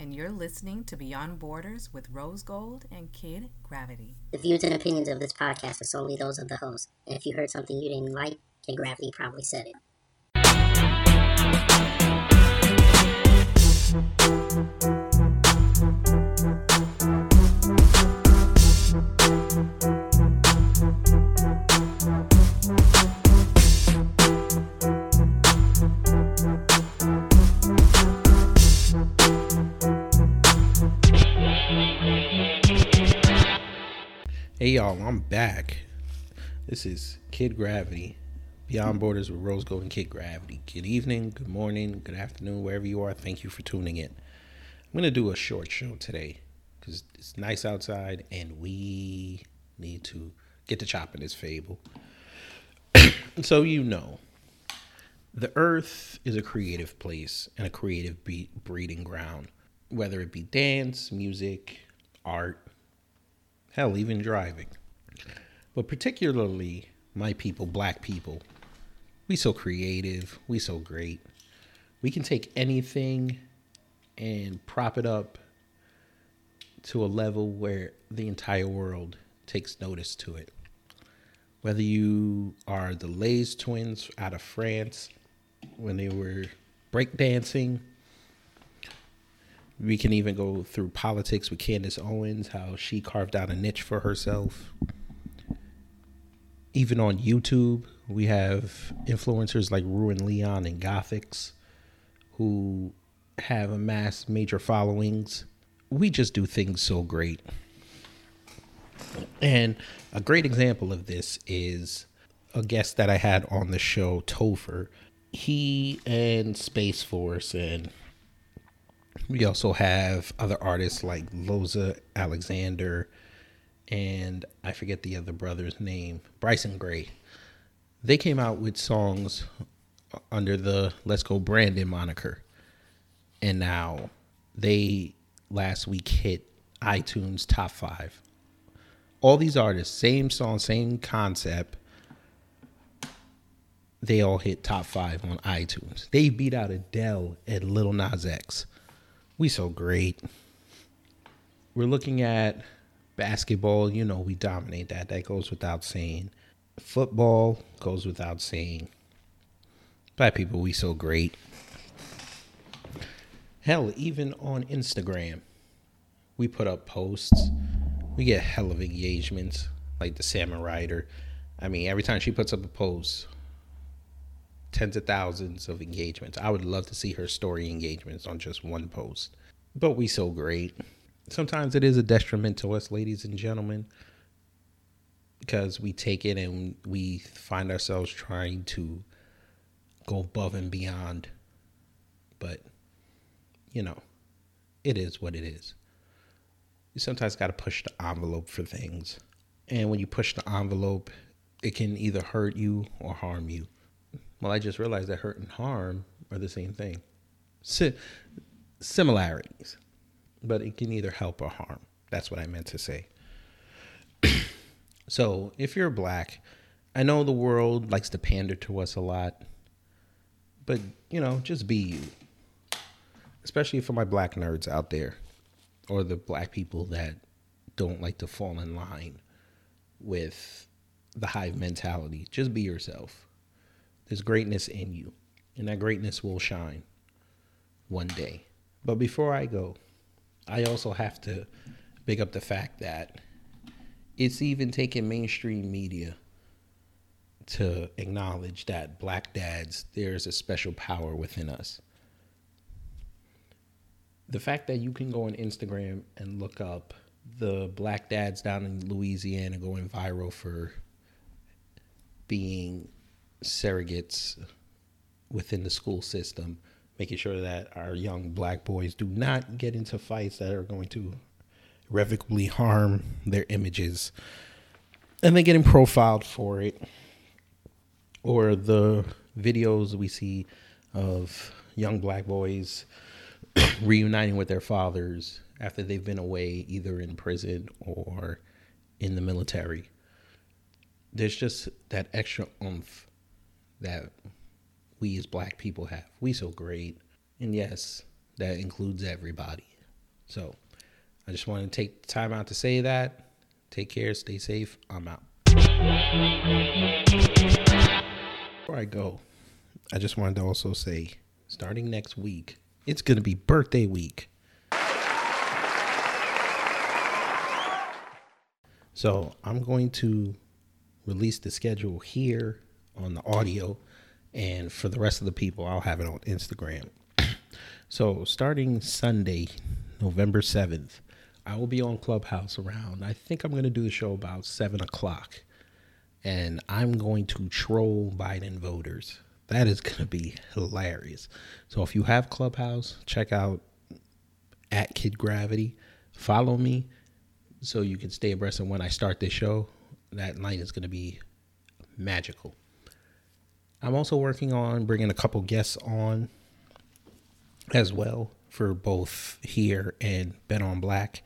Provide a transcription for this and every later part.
and you're listening to Beyond Borders with Rose Gold and Kid Gravity. The views and opinions of this podcast are solely those of the host, and if you heard something you didn't like, Kid Gravity probably said it. Hey y'all, I'm back. This is Kid Gravity, Beyond Borders with Rose Gold and Kid Gravity. Good evening, good morning, good afternoon, wherever you are. Thank you for tuning in. I'm to do a short show today because it's nice outside and we need to get to chopping this fable. so, you know, the earth is a creative place and a creative breeding ground, whether it be dance, music, art hell, even driving. But particularly my people, black people, we so creative, we so great. We can take anything and prop it up to a level where the entire world takes notice to it. Whether you are the Les twins out of France when they were breakdancing we can even go through politics with Candace Owens, how she carved out a niche for herself. Even on YouTube, we have influencers like Ruin Leon and Gothics who have amassed major followings. We just do things so great. And a great example of this is a guest that I had on the show, Topher. He and Space Force and we also have other artists like Loza Alexander and I forget the other brother's name, Bryson Gray. They came out with songs under the Let's Go Brandon moniker. And now they last week hit iTunes top five. All these artists, same song, same concept. They all hit top five on iTunes. They beat out Adele and Lil Nas X we so great. We're looking at basketball, you know, we dominate that. That goes without saying. Football goes without saying. Black people, we so great. Hell, even on Instagram, we put up posts. We get hell of engagements, like the Salmon Rider. I mean, every time she puts up a post, tens of thousands of engagements. I would love to see her story engagements on just one post. But we so great. Sometimes it is a detriment to us, ladies and gentlemen, because we take it and we find ourselves trying to go above and beyond. But, you know, it is what it is. You sometimes got to push the envelope for things. And when you push the envelope, it can either hurt you or harm you. Well, I just realized that hurt and harm are the same thing. Si- similarities, but it can either help or harm. That's what I meant to say. so, if you're black, I know the world likes to pander to us a lot, but you know, just be you. Especially for my black nerds out there, or the black people that don't like to fall in line with the hive mentality. Just be yourself. There's greatness in you, and that greatness will shine one day. But before I go, I also have to big up the fact that it's even taken mainstream media to acknowledge that black dads, there's a special power within us. The fact that you can go on Instagram and look up the black dads down in Louisiana going viral for being surrogates within the school system making sure that our young black boys do not get into fights that are going to irrevocably harm their images. And then getting profiled for it. Or the videos we see of young black boys reuniting with their fathers after they've been away either in prison or in the military. There's just that extra oomph that we as black people have. We so great. And yes that includes everybody. So i just want to take time out to say that. Take care. Stay safe. I'm out. Before I go, I just wanted to also say starting next week, it's going to be birthday week. So I'm going to release the schedule here on the audio, and for the rest of the people, I'll have it on Instagram. so starting Sunday, November 7th, I will be on Clubhouse around, I think I'm going to do the show about 7 o'clock and I'm going to troll Biden voters. That is going to be hilarious. So if you have Clubhouse, check out at Kid Gravity. Follow me so you can stay abreast of when I start this show. That night is going to be magical. I'm also working on bringing a couple guests on as well for both here and Bet on Black.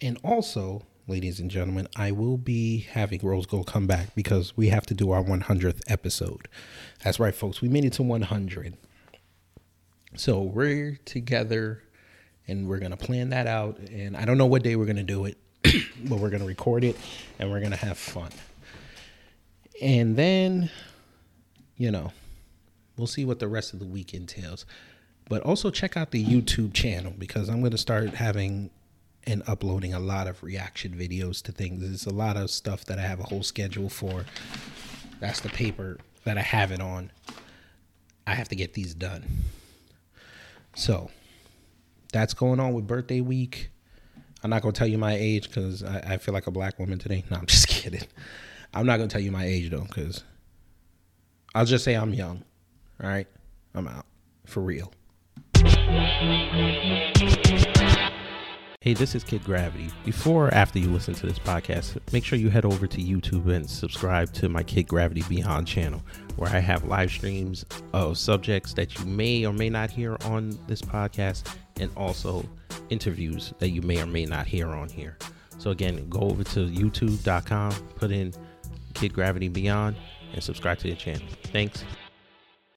And also, ladies and gentlemen, I will be having Rose Gold come back because we have to do our 100th episode. That's right, folks. We made it to 100. So we're together and we're going to plan that out. And I don't know what day we're going to do it, but we're going to record it and we're going to have fun. And then, you know, we'll see what the rest of the week entails. But also check out the YouTube channel because I'm going to start having and uploading a lot of reaction videos to things. There's a lot of stuff that I have a whole schedule for. That's the paper that I have it on. I have to get these done. So that's going on with birthday week. I'm not gonna tell you my age because I, I, feel like a black woman today. No, I'm just kidding. I'm not gonna tell you my age though, because I'll just say I'm young. All right, I'm out for real. Hey, this is Kid Gravity. Before or after you listen to this podcast, make sure you head over to YouTube and subscribe to my Kid Gravity Beyond channel, where I have live streams of subjects that you may or may not hear on this podcast, and also interviews that you may or may not hear on here. So, again, go over to youtube.com, put in Kid Gravity Beyond, and subscribe to the channel. Thanks.